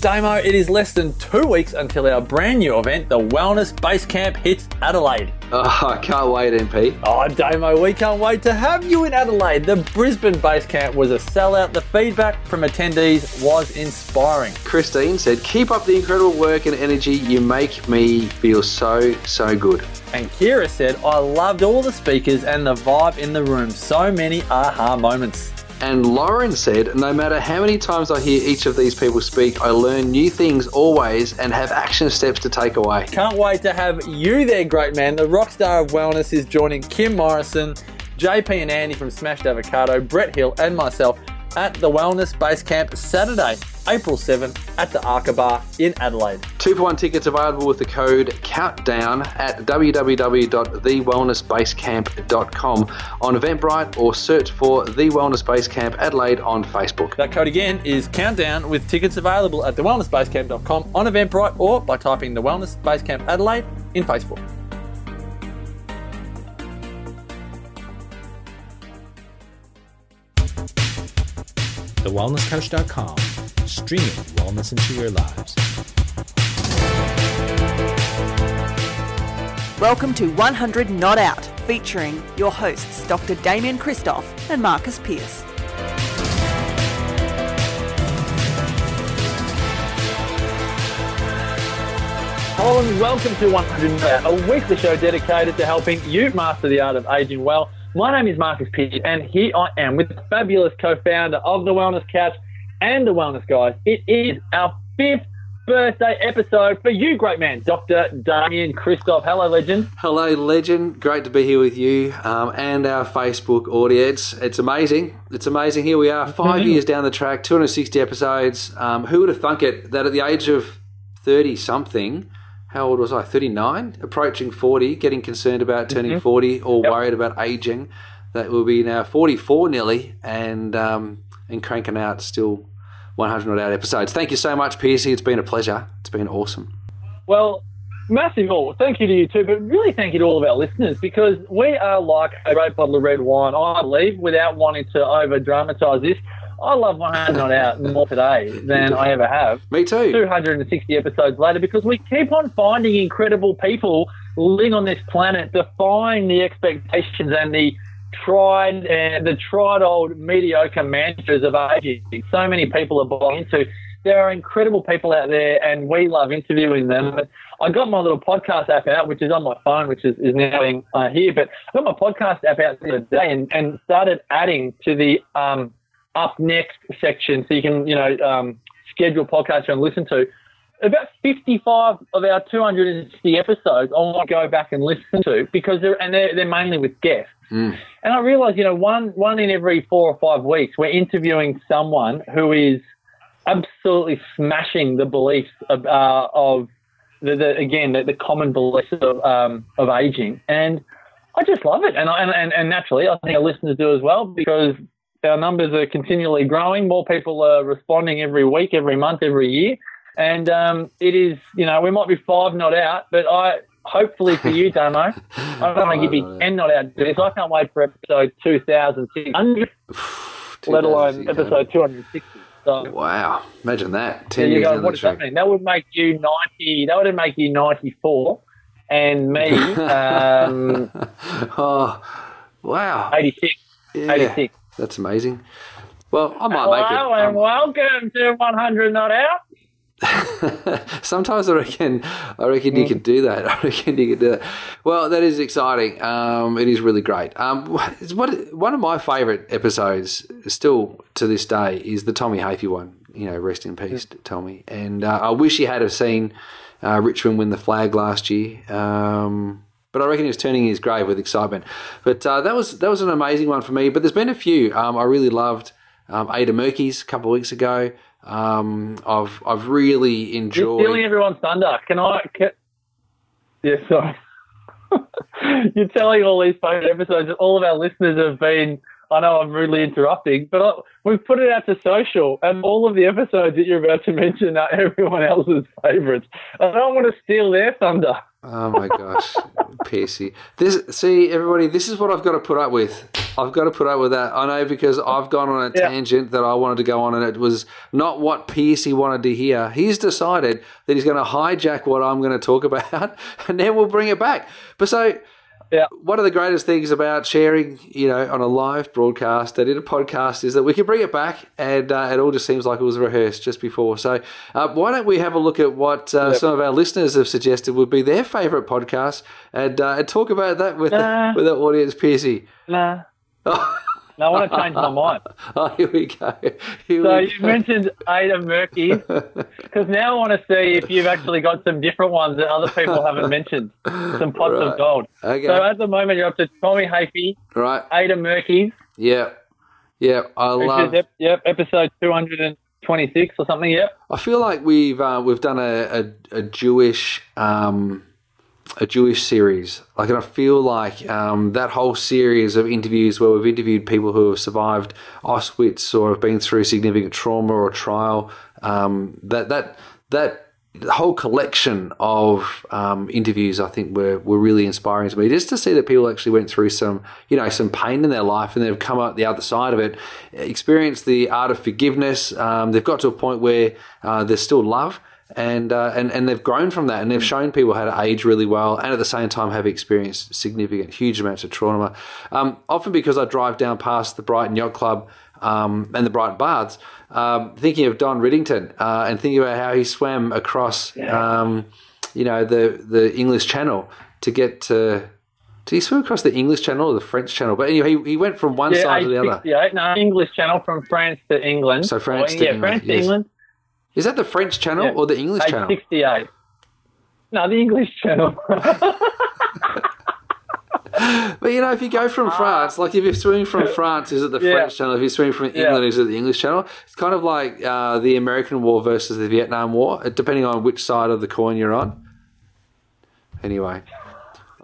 Damo, it is less than two weeks until our brand new event, the Wellness Base Camp, hits Adelaide. Oh, I can't wait, MP. Oh, Damo, we can't wait to have you in Adelaide. The Brisbane Base Camp was a sellout. The feedback from attendees was inspiring. Christine said, Keep up the incredible work and energy. You make me feel so, so good. And Kira said, I loved all the speakers and the vibe in the room. So many aha moments. And Lauren said, No matter how many times I hear each of these people speak, I learn new things always and have action steps to take away. Can't wait to have you there, great man. The rock star of wellness is joining Kim Morrison, JP and Andy from Smashed Avocado, Brett Hill, and myself at the Wellness Base Camp Saturday, April 7th at the Arca Bar in Adelaide. Two for one tickets available with the code COUNTDOWN at www.thewellnessbasecamp.com on Eventbrite or search for The Wellness Base Camp Adelaide on Facebook. That code again is Countdown with tickets available at thewellnessbasecamp.com on Eventbrite or by typing the Wellness Base Camp Adelaide in Facebook. TheWellnessCouch.com, streaming wellness into your lives. Welcome to 100 Not Out, featuring your hosts Dr. Damian Kristof and Marcus Pearce. Hello and welcome to 100 Not Out, a weekly show dedicated to helping you master the art of aging well. My name is Marcus Pearce, and here I am with the fabulous co-founder of the Wellness Couch and the Wellness Guys. It is our fifth birthday episode for you, great man, Dr. Damian Kristof. Hello, legend. Hello, legend. Great to be here with you um, and our Facebook audience. It's amazing. It's amazing. Here we are, 5 years down the track, 260 episodes. Um, who would have thunk it that at the age of 30 something, how old was I? 39? Approaching 40, getting concerned about turning 40 or Yep. worried about aging. That will be now 44 nearly and, um, and cranking out still 100 not out episodes. Thank you so much, Piercy. It's been a pleasure. It's been awesome. Well, massive all. Thank you to you too, but really thank you to all of our listeners because we are like a great bottle of red wine. I believe, without wanting to over dramatise this, I love 100 Not Out more today than I ever have. Me too. 260 episodes later because we keep on finding incredible people living on this planet, defying the expectations and the tried and the tried old mediocre mantras of aging. So many people are buying into. There are incredible people out there, and we love interviewing them. But I got my little podcast app out, which is on my phone, which is, is now being uh, here. But I got my podcast app out the other day and, and started adding to the um, up next section, so you can you know um, schedule podcasts and listen to. About 55 of our 260 episodes, I want to go back and listen to because they're and they're, they're mainly with guests. Mm. And I realize, you know, one one in every four or five weeks, we're interviewing someone who is absolutely smashing the beliefs of, uh, of the, the again the, the common beliefs of um, of aging, and I just love it. And, I, and and naturally, I think our listeners do as well because our numbers are continually growing. More people are responding every week, every month, every year, and um, it is you know we might be five not out, but I hopefully for you, Damo, I don't want to give you ten not out. this. I can't wait for episode two thousand six hundred, let alone episode two hundred sixty. So. Wow, imagine that. Ten you years go. down What does that mean? That would make you ninety. That would make you ninety-four, and me um, oh, wow. eighty-six. Yeah, 86. That's amazing. Well, I might make it. Hello it. and um, welcome to one hundred not out. Sometimes I reckon, I reckon you can do that. I reckon you can do that. Well, that is exciting. Um, it is really great. Um, it's what one of my favourite episodes, still to this day, is the Tommy Hafey one. You know, rest in peace, Tommy. And uh, I wish you had have seen uh, Richmond win the flag last year. Um, but I reckon he was turning his grave with excitement. But uh, that was that was an amazing one for me. But there's been a few um, I really loved. Um, Ada Murky's a couple of weeks ago. Um, I've I've really You're enjoyed. stealing everyone's thunder. Can I? Can, yeah, sorry. You're telling all these phone episodes that all of our listeners have been. I know I'm rudely interrupting, but I, we've put it out to social, and all of the episodes that you're about to mention are everyone else's favourites. I don't want to steal their thunder. Oh my gosh, Piercy! This see everybody. This is what I've got to put up with. I've got to put up with that. I know because I've gone on a Yeah. tangent that I wanted to go on, and it was not what Piercy wanted to hear. He's decided that he's going to hijack what I'm going to talk about, and then we'll bring it back. But so, Yeah. one of the greatest things about sharing, you know, on a live broadcast and in a podcast is that we can bring it back, and uh, it all just seems like it was rehearsed just before. So, uh, why don't we have a look at what uh, some of our listeners have suggested would be their favourite podcast, and uh, and talk about that with Nah. with the audience, Piercy. Nah. No, I want to change my mind. Oh, here we go. Here So we you go. mentioned Ada Murky, because now I want to see if you've actually got some different ones that other people haven't mentioned, some pots Right. of gold. Okay. So at the moment you're up to Tommy Hafey, right. Ada Murky, Yeah. Yeah. I love. is ep- yep, episode 226 or something. Yep. I feel like we've uh, we've done a, a, a Jewish um, a Jewish series. Like, and I feel like um, that whole series of interviews where we've interviewed people who have survived Auschwitz or have been through significant trauma or trial. Um, that that that whole collection of um, interviews, I think, were, were really inspiring to me. Just to see that people actually went through some, you know, some pain in their life and they've come out the other side of it, experienced the art of forgiveness. Um, they've got to a point where uh, there's still love. And, uh, and and they've grown from that, and they've shown people how to age really well, and at the same time have experienced significant, huge amounts of trauma. Um, often because I drive down past the Brighton Yacht Club um, and the Brighton Baths, um, thinking of Don Riddington uh, and thinking about how he swam across, um, you know, the the English Channel to get to. Did he swim across the English Channel or the French Channel? But anyway, he, he went from one Yeah, side to the other. Yeah, No, English channel from France to England. So France Or, to yeah, England, France to yes. England. Is that the French Channel Yeah. or the English Channel? 868. No, the English channel. But you know, if you go from France, like if you're swimming from France, is it the Ah. Yeah. French channel? If you're swimming from Yeah. England, is it the English channel? It's kind of like uh, the American War versus the Vietnam War, uh, depending on which side of the coin you're on. Anyway,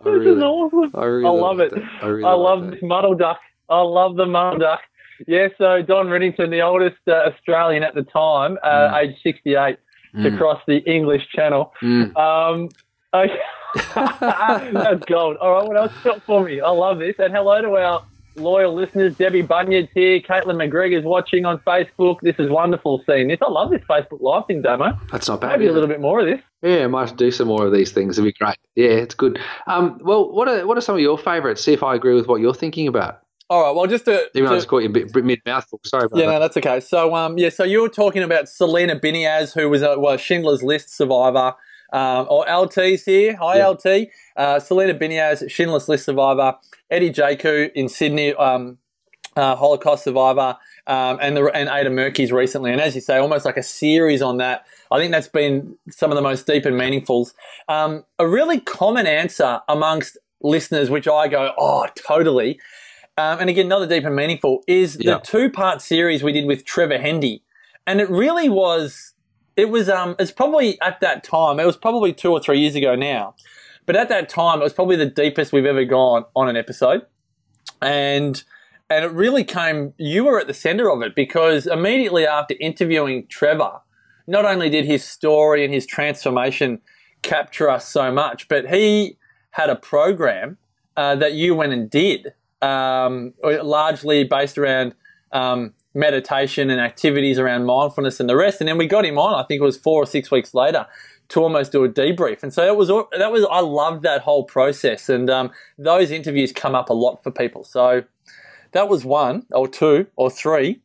I This is awesome. I really I love it. I really I love this muddle duck. I love the muddle duck. Yeah, so Don Riddington, the oldest uh, Australian at the time, uh, Mm. age 68, to cross the English Channel. Mm. Um, okay. That's gold. All right, what else you got for me? I love this. And hello to our loyal listeners. Debbie Bunyard's here. Caitlin McGregor's watching on Facebook. This is wonderful seeing this. I love this Facebook Live thing, Damo. That's not bad. Maybe a little bit more of this. Yeah, I might do some more of these things. It'd be great. Yeah, it's good. Um, well, what are what are some of your favourites? See if I agree with what you're thinking about. All right. Well, just to, Even though I just caught you a bit mid mouthful. Sorry about yeah, that. no, that's okay. So, um, yeah, so you were talking about Celina Biniaz, who was a well, Schindler's List survivor, um, or LT's here. Hi, Yeah. LT. Uh, Celina Biniaz, Schindler's List survivor. Eddie Jaku in Sydney, um, uh, Holocaust survivor, um, and the and Ada Murky's recently. And as you say, almost like a series on that. I think that's been some of the most deep and meaningfuls. Um, a really common answer amongst listeners, which I go, oh, totally. Um, and again, another deep and meaningful is Yeah. the two part series we did with Trevor Hendy. And it really was, it was, um, it's probably at that time, it was probably two or three years ago now. But at that time, it was probably the deepest we've ever gone on an episode. And, and it really came, you were at the center of it because immediately after interviewing Trevor, not only did his story and his transformation capture us so much, but he had a program uh, that you went and did, um, largely based around um, meditation and activities around mindfulness and the rest. And then we got him on. I think it was four or six weeks later to almost do a debrief. And so that was that was I loved that whole process. And um, those interviews come up a lot for people. So that was one or two or three.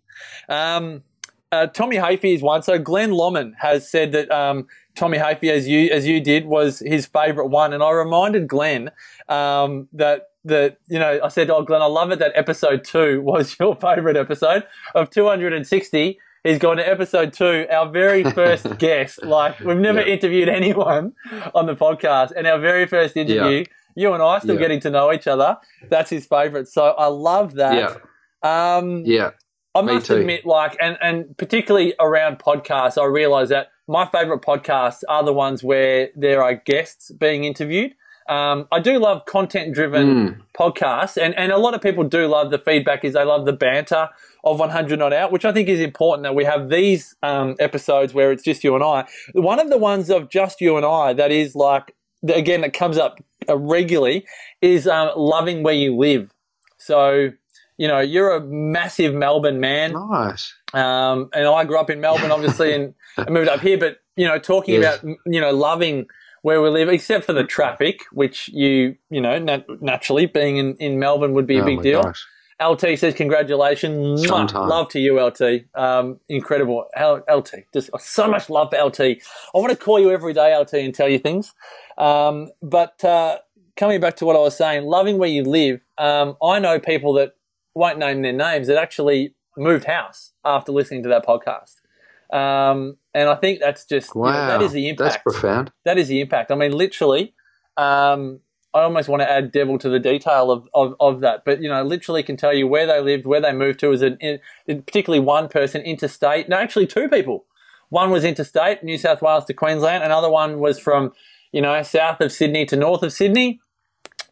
Um, uh, Tommy Hafey is one. So Glenn Lomond has said that um, Tommy Hafey, as you as you did, was his favourite one, and I reminded Glenn um, that that you know I said, "Oh, Glenn, I love it that episode two was your favourite episode of 260." He's gone to episode two, our very first guest. Like we've never Yeah. interviewed anyone on the podcast, and our very first interview, you and I still Yeah. getting to know each other. That's his favourite. So I love Yeah, that. Um, yeah. I must admit, like, and, and particularly around podcasts, I realise that my favourite podcasts are the ones where there are guests being interviewed. Um, I do love content driven Mm. podcasts, and, and a lot of people do love the feedback is they love the banter of 100 Not Out, which I think is important that we have these um, episodes where it's just you and I. One of the ones of just you and I that is like, again, that comes up uh, regularly is um, loving where you live. So, you know, you're a massive Melbourne man. Nice. Um, and I grew up in Melbourne, obviously, and I moved up here. But you know, talking Yes. about you know loving where we live, except for the traffic, which you you know nat- naturally being in, in Melbourne would be a Oh big deal. gosh. LT says congratulations, Sometime. love to you, LT. Um, incredible, L- LT. Just so much love for LT. I want to call you every day, LT, and tell you things. Um, but uh, coming back to what I was saying, loving where you live. Um, I know people that won't name their names that actually moved house after listening to that podcast. Um, and I think that's just you know, that is the impact. That's profound. that is the impact. I mean, literally, um, I almost want to add devil to the detail of, of, of that. But, you know, literally can tell you where they lived, where they moved to, as an, in, particularly one person interstate. No, actually, two people. One was interstate, New South Wales to Queensland. Another one was from, you know, south of Sydney to north of Sydney,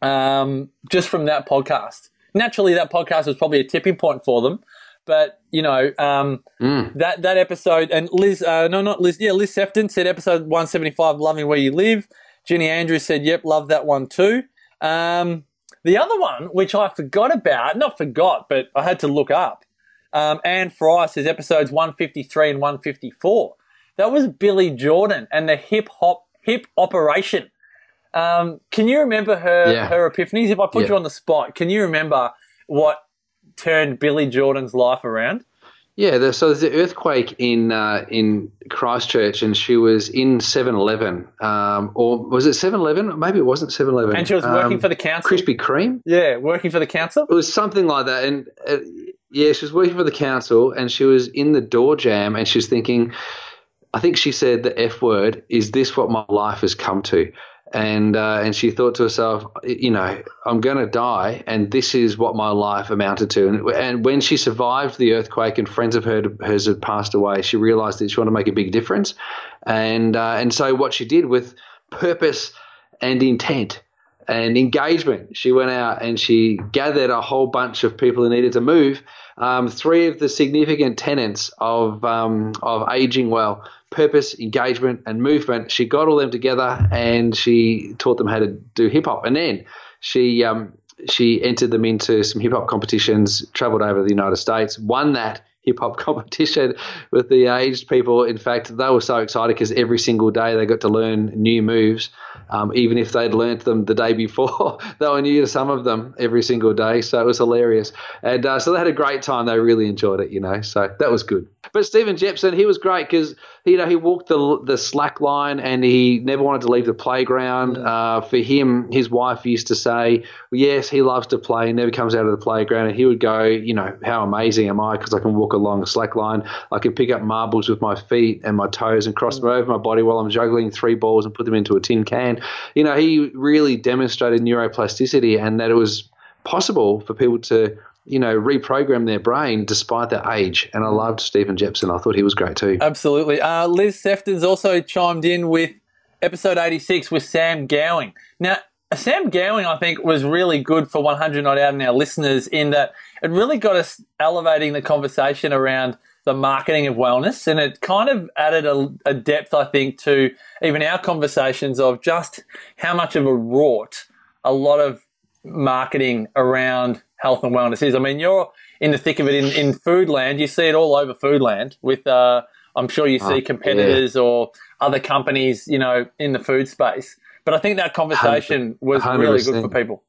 um, just from that podcast. Naturally, that podcast was probably a tipping point for them. But, you know, um, Mm. that that episode and Liz, uh, no, not Liz, yeah, Liz Sefton said episode one seventy five, loving where you live. Jenny Andrews said, "Yep, love that one too." Um, the other one, which I forgot about, not forgot, but I had to look up. Um, Anne Fry says episodes one fifty three and one fifty four. That was Billie Jordan and the hip hop hip operation. Um, can you remember her Yeah. her epiphanies? If I put Yeah. you on the spot, can you remember what turned Billie Jordan's life around? Yeah, there, so there's the earthquake in uh, in Christchurch, and she was in 7-Eleven, um, or was it 7-Eleven? Maybe it wasn't 7-Eleven. And she was working Um, for the council. Krispy Kreme. Yeah, working for the council. It was something like that, and uh, yeah, she was working for the council, and she was in the door jam, and she was thinking, I think she said the F word. Is this what my life has come to? And uh, and she thought to herself, you know, I'm going to die, and this is what my life amounted to. And, and when she survived the earthquake, and friends of her, hers had passed away, she realised that she wanted to make a big difference. And uh, and so what she did with purpose and intent and engagement. She went out and she gathered a whole bunch of people who needed to move. Um, three of the significant tenets of um, of aging well: purpose, engagement, and movement. She got all them together and she taught them how to do hip hop. And then she um, she entered them into some hip hop competitions. Travelled over the United States, won that hip hop competition with the aged people. In fact, they were so excited because every single day they got to learn new moves, um, even if they'd learnt them the day before. they were new to some of them every single day, so it was hilarious. And uh, so they had a great time. They really enjoyed it, you know. So that was good. But Stephen Jepson, he was great because you know he walked the the slack line and he never wanted to leave the playground. Uh, for him, his wife used to say, "Yes, he loves to play. He never comes out of the playground." And he would go, "You know, how amazing am I? Because I can walk along a slack line. I can pick up marbles with my feet and my toes and cross them over my body while I'm juggling three balls and put them into a tin can." And, you know, he really demonstrated neuroplasticity and that it was possible for people to you know, reprogram their brain despite their age. And I loved Stephen Jepson. I thought he was great too. Absolutely. Uh, Liz Sefton's also chimed in with episode 86 with Sam Gowing. Now, Sam Gowing, I think, was really good for 100 Not Out and our listeners in that it really got us elevating the conversation around the marketing of wellness. And it kind of added a, a depth, I think, to even our conversations of just how much of a rort a lot of marketing around health and wellness is. I mean, you're in the thick of it in, in food land. You see it all over food land with, uh, I'm sure you see Oh, competitors or other companies, you know, in the food space. But I think that conversation was really good for people.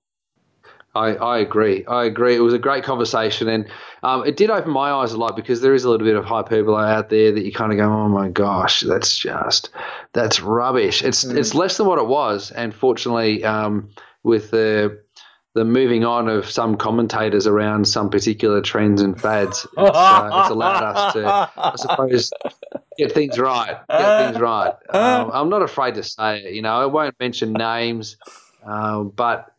I, I agree. I agree. It was a great conversation, and um, it did open my eyes a lot because there is a little bit of hyperbole out there that you kind of go, "Oh my gosh, that's just that's rubbish." It's it's less than what it was, and fortunately, um, with the the moving on of some commentators around some particular trends and fads, it's, uh, it's allowed us to, I suppose, get things right. Get things right. Um, I'm not afraid to say it. You know, I won't mention names, um, but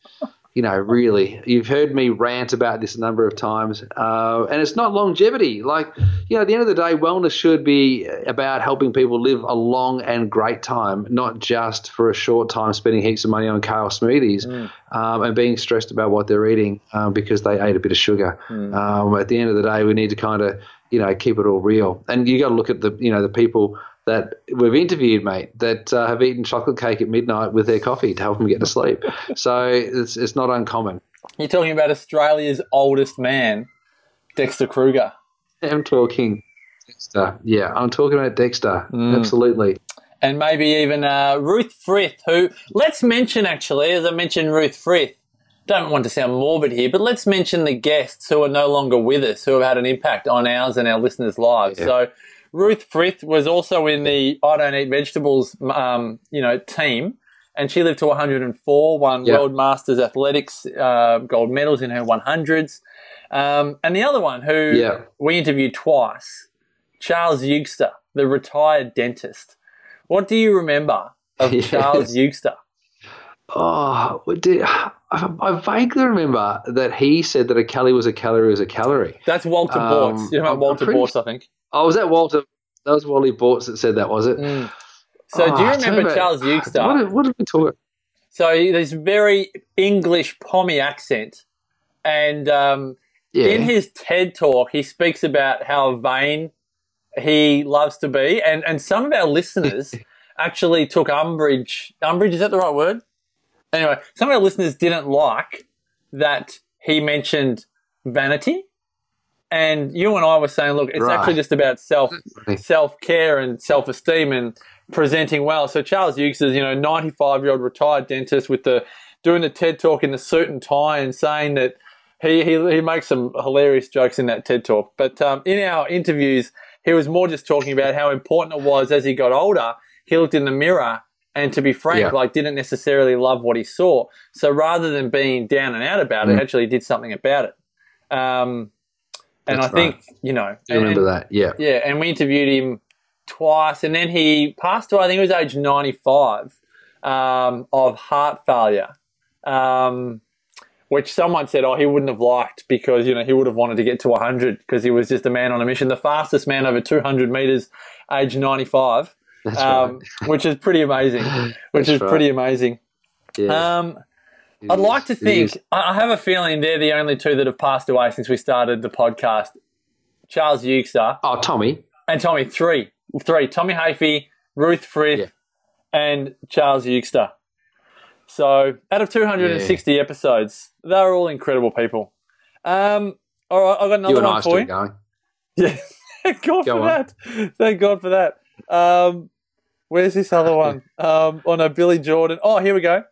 you know, really, you've heard me rant about this a number of times, uh, and it's not longevity. Like, you know, at the end of the day, wellness should be about helping people live a long and great time, not just for a short time spending heaps of money on kale smoothies um, and being stressed about what they're eating um, because they ate a bit of sugar. Um, at the end of the day, we need to kind of, you know, keep it all real. And you got to look at the, you know, the people that we've interviewed, mate, that uh, have eaten chocolate cake at midnight with their coffee to help them get to sleep. so it's, it's not uncommon. You're talking about Australia's oldest man, Dexter Kruger. I'm talking Dexter. Yeah, I'm talking about Dexter. Mm. Absolutely. and maybe even uh, Ruth Frith, who let's mention actually, as I mentioned, Ruth Frith. Don't want to sound morbid here, but let's mention the guests who are no longer with us, who have had an impact on ours and our listeners' lives. Yeah. So, Ruth Frith was also in the I Don't Eat Vegetables, um, you know, team, and she lived to 104, won Yeah. World Masters Athletics uh, gold medals in her 100s. Um, and the other one who Yeah. we interviewed twice, Charles Eugster, the retired dentist. What do you remember of Yes. Charles Eugster? Oh, what did, I, I vaguely remember that he said that a calorie was a calorie was a calorie. That's Walter Um, Bortz. You know I'm- Walter pretty- Bortz, I think. Oh, was that Walter? That was Wally Bortz that said that, was it? Mm. So do Oh, you remember about- Charles Eugster? What, did- what did we talk about? So he- this very English pommy accent, and um, Yeah. in his TED talk, he speaks about how vain he loves to be, and and some of our listeners actually took umbrage. Umbrage is that the right word? Anyway, some of our listeners didn't like that he mentioned vanity, and you and I were saying, look, it's Right. actually just about self self care and self esteem and presenting well. So Charles Hughes is, you know, ninety five year old retired dentist with the doing the TED talk in the suit and tie and saying that he he, he makes some hilarious jokes in that TED talk. But um, in our interviews, he was more just talking about how important it was as he got older. He looked in the mirror and to be frank, Yeah. like didn't necessarily love what he saw. So rather than being down and out about it, Mm. actually did something about it. Um, and That's I think you know, I remember and- that. Yeah. yeah, and we interviewed him twice, and then he passed away. I think he was age ninety-five um, of heart failure, um, which someone said, "Oh, he wouldn't have liked because you know he would have wanted to get to hundred because he was just a man on a mission, the fastest man over two hundred meters, age ninety-five, Um, which is pretty amazing. Which That's is right. pretty amazing. Yeah. Um, I'd is. like to think. I have a feeling they're the only two that have passed away since we started the podcast. Charles Eugster Oh, Tommy. and Tommy, three. Three. Tommy Hafey, Ruth Frith, Yeah. and Charles Eugster. So, out of 260 episodes, they're all incredible people. Um, all right, I've got another You one for you. going. Yeah. Thank God Go for on. that. Thank God for that. Um, where's this other one? Um, oh no, Billie Jordan. Oh, here we go.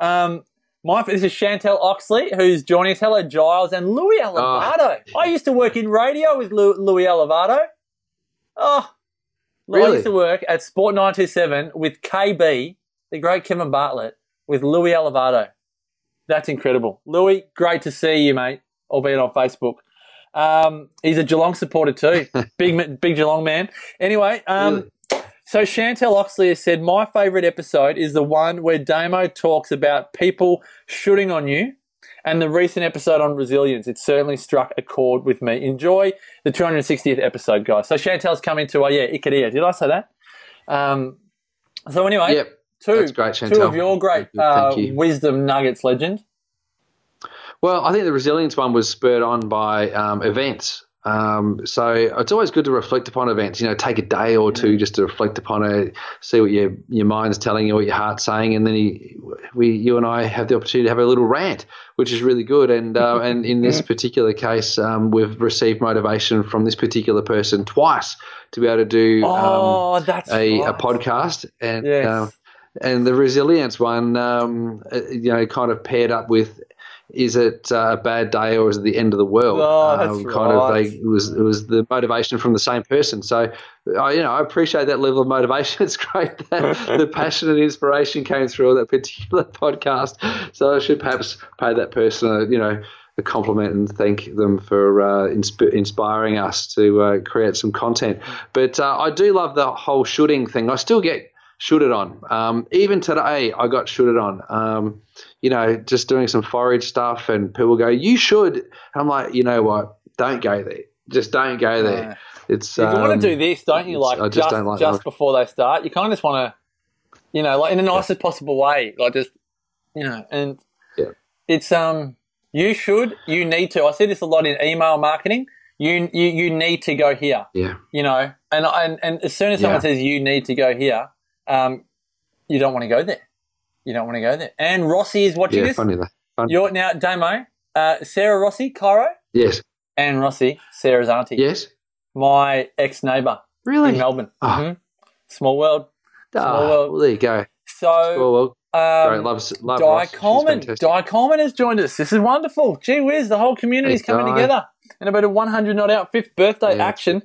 Um, my this is Chantel Oxley who's joining us. Hello, Giles and Louis Elevato. I used to work in radio with Lou, Louis Elevato. Oh, really? I used to work at Sport 927 with KB, the great Kevin Bartlett, with Louis Elevato. That's incredible. Louis, great to see you, mate, albeit on Facebook. Um, he's a Geelong supporter too. big, big Geelong man. Anyway, um, Really? So Chantel Oxley has said, My favourite episode is the one where Damo talks about people shooting on you and the recent episode on resilience. It certainly struck a chord with me. Enjoy the 260th episode, guys. So Chantel's coming to, oh yeah, Ikadia. Did I say that? Um, so anyway, Yep. two, great, two of your great uh, you. wisdom nuggets legend. Well, I think the resilience one was spurred on by um, events. Um, so it's always good to reflect upon events. You know, take a day or two just to reflect upon it, see what your your mind's telling you, what your heart's saying, and then you, we, you and I have the opportunity to have a little rant, which is really good. And uh, and in this particular case, um, we've received motivation from this particular person twice to be able to do um, Oh, that's a, a podcast and Yes. um, and the resilience one um, uh, you know kind of paired up with is it uh, a bad day or is it the end of the world Oh, that's kind right. of they it was it was the motivation from the same person so I you know I appreciate that level of motivation it's great that the passion and inspiration came through on that particular podcast so I should perhaps pay that person a, you know a compliment and thank them for uh, insp- inspiring us to uh, create some content. But uh, I do love the whole shooting thing. I still get shooted on. Um, even today, I got shooted on. Um, you know, just doing some forage stuff, and people go, "You should." I'm like, you know what? Don't go there. Just don't go there. Yeah. It's You um, want to do this, don't you? Like I just just just, don't like that. before they start, you kind of just want to, you know, like in the nicest possible way, like just, you know, and Yeah. it's um, you should, you need to. I see this a lot in email marketing. You you you need to go here, Yeah, you know, and and and as soon as someone Yeah. says you need to go here, um, you don't want to go there. You don't want to go there. And Rossi is watching yeah, this. funny that. Fun. You're now Damo. Uh, Sarah Rossi, Cairo, Yes. and Rossi, Sarah's auntie. Yes. My ex neighbour Really? in Melbourne. Oh. Mhm. Small world. Ah, Small world. well, there you go. So, well, well, um, great. Love, love Di Ross. Coleman. Di Coleman has joined us. This is wonderful. Gee whiz, the whole community's Hey, coming Di. together in about a 100 not out fifth birthday Yeah. action.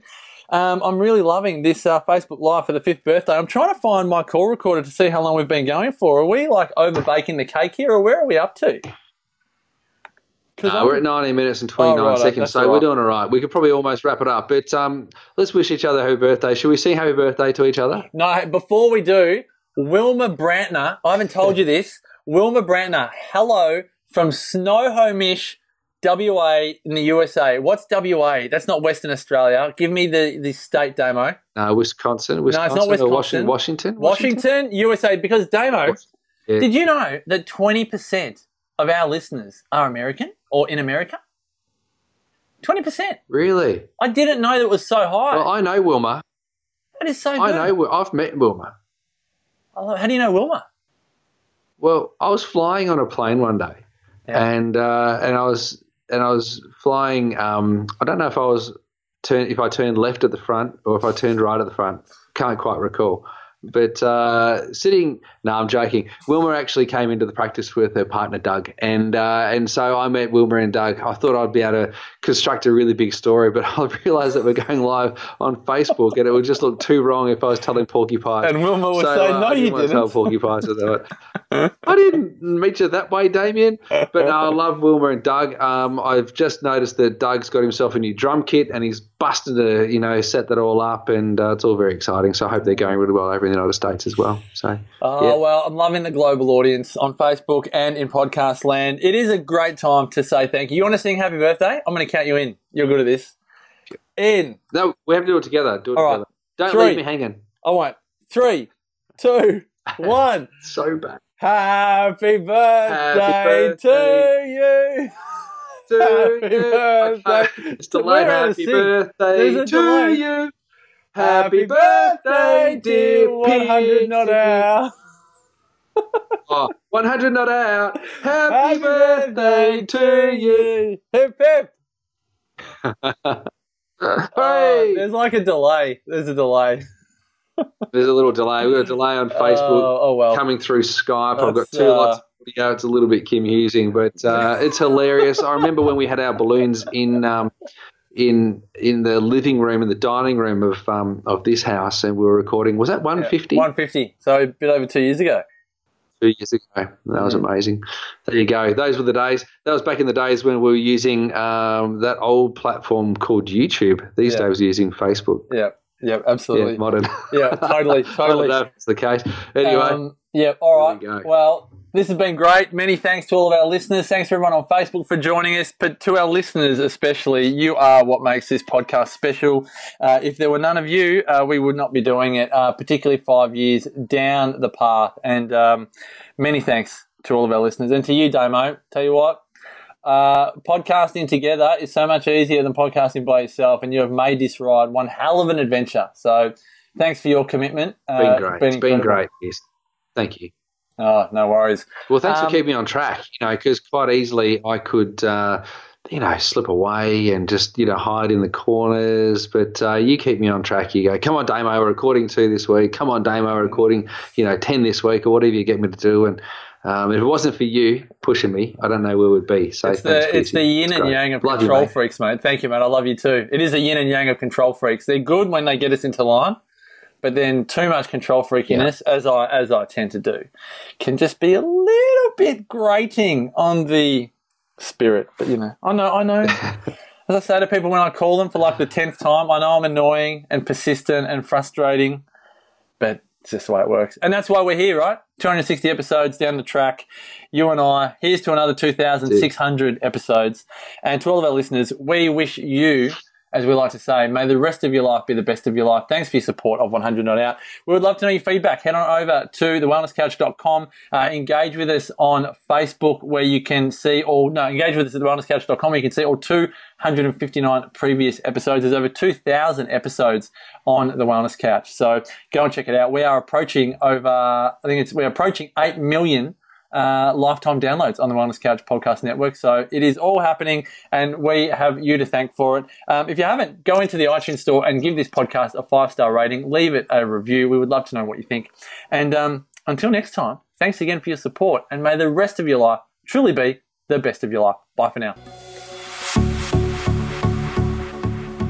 Um, I'm really loving this uh, Facebook Live for the fifth birthday. I'm trying to find my call recorder to see how long we've been going for. Are we like over baking the cake here, or where are we up to? No, we're at 19 minutes and 29 Oh, right, seconds, so all we're doing all right. We could probably almost wrap it up, but um, let's wish each other a happy birthday. Should we sing happy birthday to each other? No, before we do, Wilma Brantner, I haven't told you this. Wilma Brantner, hello from Snohomish, WA in the USA. What's WA? That's not Western Australia. Give me the, the state demo. No, Wisconsin. Wisconsin not Wisconsin. Washington? Washington? Washington, USA. Because Damo, Yeah. did you know that 20% of our listeners are American or in America? 20%. Really? I didn't know that it was so high. Well, I know Wilma. that is so good. I know. Wil- I've met Wilma. How do you know Wilma? Well, I was flying on a plane one day, Yeah. and uh, and I was and I was flying. Um, I don't know if I was turn if I turned left at the front or if I turned right at the front. Can't quite recall. But uh, sitting, no, I'm joking. Wilma actually came into the practice with her partner Doug, and uh, and so I met Wilma and Doug. I thought I'd be able to construct a really big story, but I realised that we're going live on Facebook, and it would just look too wrong if I was telling porcupines. And Wilma would So, say, uh, no, I you want to didn't. Tell porcupines that. I didn't meet you that way, Damien. But no, I love Wilma and Doug. Um, I've just noticed that Doug's got himself a new drum kit and he's busted to you know set that all up, and uh, it's all very exciting. So I hope they're going really well over the United States as well. So Oh, Yeah. well, I'm loving the global audience on Facebook and in podcast land. It is a great time to say thank you. You want to sing happy birthday? I'm going to count you in. You're good at this. In. no, we have to do it together. Do it All right. together. Don't Three. leave me hanging. I won't. Three, two, one. So bad. Happy birthday, birthday. to you. To Happy you. birthday. It's delayed. Happy birthday to you. Happy birthday, dear 100 not out. Oh, 100 not out. Happy, Happy birthday to you. Hip hip. Hey. There's like a delay. There's a delay. There's a little delay. We've got a delay on Facebook Oh, oh well. coming through Skype. I've got two uh, lots of video. It's a little bit Kim Hughesing, but uh, it's hilarious. I remember when we had our balloons in um, in in the living room and the dining room of um, of this house, and we were recording. Was that 150? 150. So a bit over two years ago. two years ago. That was amazing. There you go. Those were the days. That was back in the days when we were using um, that old platform called YouTube. These Yeah. days we're using Facebook. Yeah. Yeah, absolutely. Yeah, modern. Yeah, totally, I totally. don't know if that's the case. Anyway, Um, yeah, all right. There we go. Well, this has been great. Many thanks to all of our listeners. Thanks to everyone on Facebook for joining us, but to our listeners especially, you are what makes this podcast special. Uh, if there were none of you, uh, we would not be doing it, uh, particularly five years down the path. And um, many thanks to all of our listeners. And to you, Damo, tell you what, uh, podcasting together is so much easier than podcasting by yourself, and you have made this ride one hell of an adventure. So, thanks for your commitment. it's been Uh, great. it's been great. Yes. Thank you. Oh, no worries. Well, thanks Um, for keeping me on track. You know, because quite easily I could, uh, you know, slip away and just you know hide in the corners. But uh, you keep me on track. You go, come on, Damo, we're recording two this week. Come on, Damo, we're recording, you know, ten this week or whatever you get me to do. And um, if it wasn't for you pushing me, I don't know where we'd be. So It's the, it's the yin and great. yang of Love you, control mate. freaks, mate. Thank you, mate. I love you too. It is a yin and yang of control freaks. They're good when they get us into line, but then too much control freakiness, as I as I tend to do, can just be a little bit grating on the spirit. But you know, I know, I know. as I say to people when I call them for like the tenth time, I know I'm annoying and persistent and frustrating, but it's just the way it works. And that's why we're here, right? 260 episodes down the track. You and I. Here's to another 2,600 episodes. And to all of our listeners, we wish you, as we like to say, may the rest of your life be the best of your life. Thanks for your support of 100 Not Out. We would love to know your feedback. Head on over to thewellnesscouch.com. Uh, engage with us on Facebook where you can see all, no, engage with us at thewellnesscouch.com where you can see all 259 previous episodes. There's over 2,000 episodes on the Wellness Couch. So go and check it out. We are approaching over, I think it's, we're approaching 8 million uh, lifetime downloads on the Wellness Couch Podcast Network. So it is all happening, and we have you to thank for it. Um, if you haven't, go into the iTunes store and give this podcast a five star rating. Leave it a review. We would love to know what you think. And um, until next time, thanks again for your support, and may the rest of your life truly be the best of your life. Bye for now.